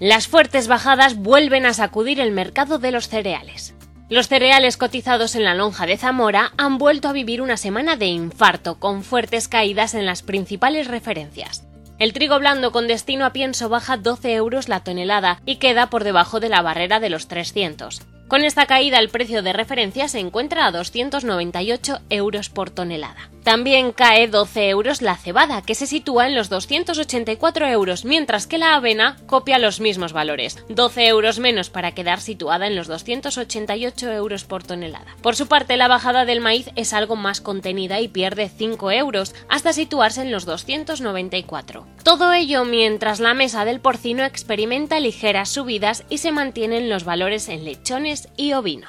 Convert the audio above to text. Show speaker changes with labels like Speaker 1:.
Speaker 1: Las fuertes bajadas vuelven a sacudir el mercado de los cereales. Los cereales cotizados en la lonja de Zamora han vuelto a vivir una semana de infarto, con fuertes caídas en las principales referencias. El trigo blando con destino a pienso baja 12 euros la tonelada y queda por debajo de la barrera de los 300. Con esta caída el precio de referencia se encuentra a 298 euros por tonelada. También cae 12 euros la cebada, que se sitúa en los 284 euros, mientras que la avena copia los mismos valores, 12 euros menos para quedar situada en los 288 euros por tonelada. Por su parte, la bajada del maíz es algo más contenida y pierde 5 euros, hasta situarse en los 294. Todo ello mientras la mesa del porcino experimenta ligeras subidas y se mantienen los valores en lechones y ovino.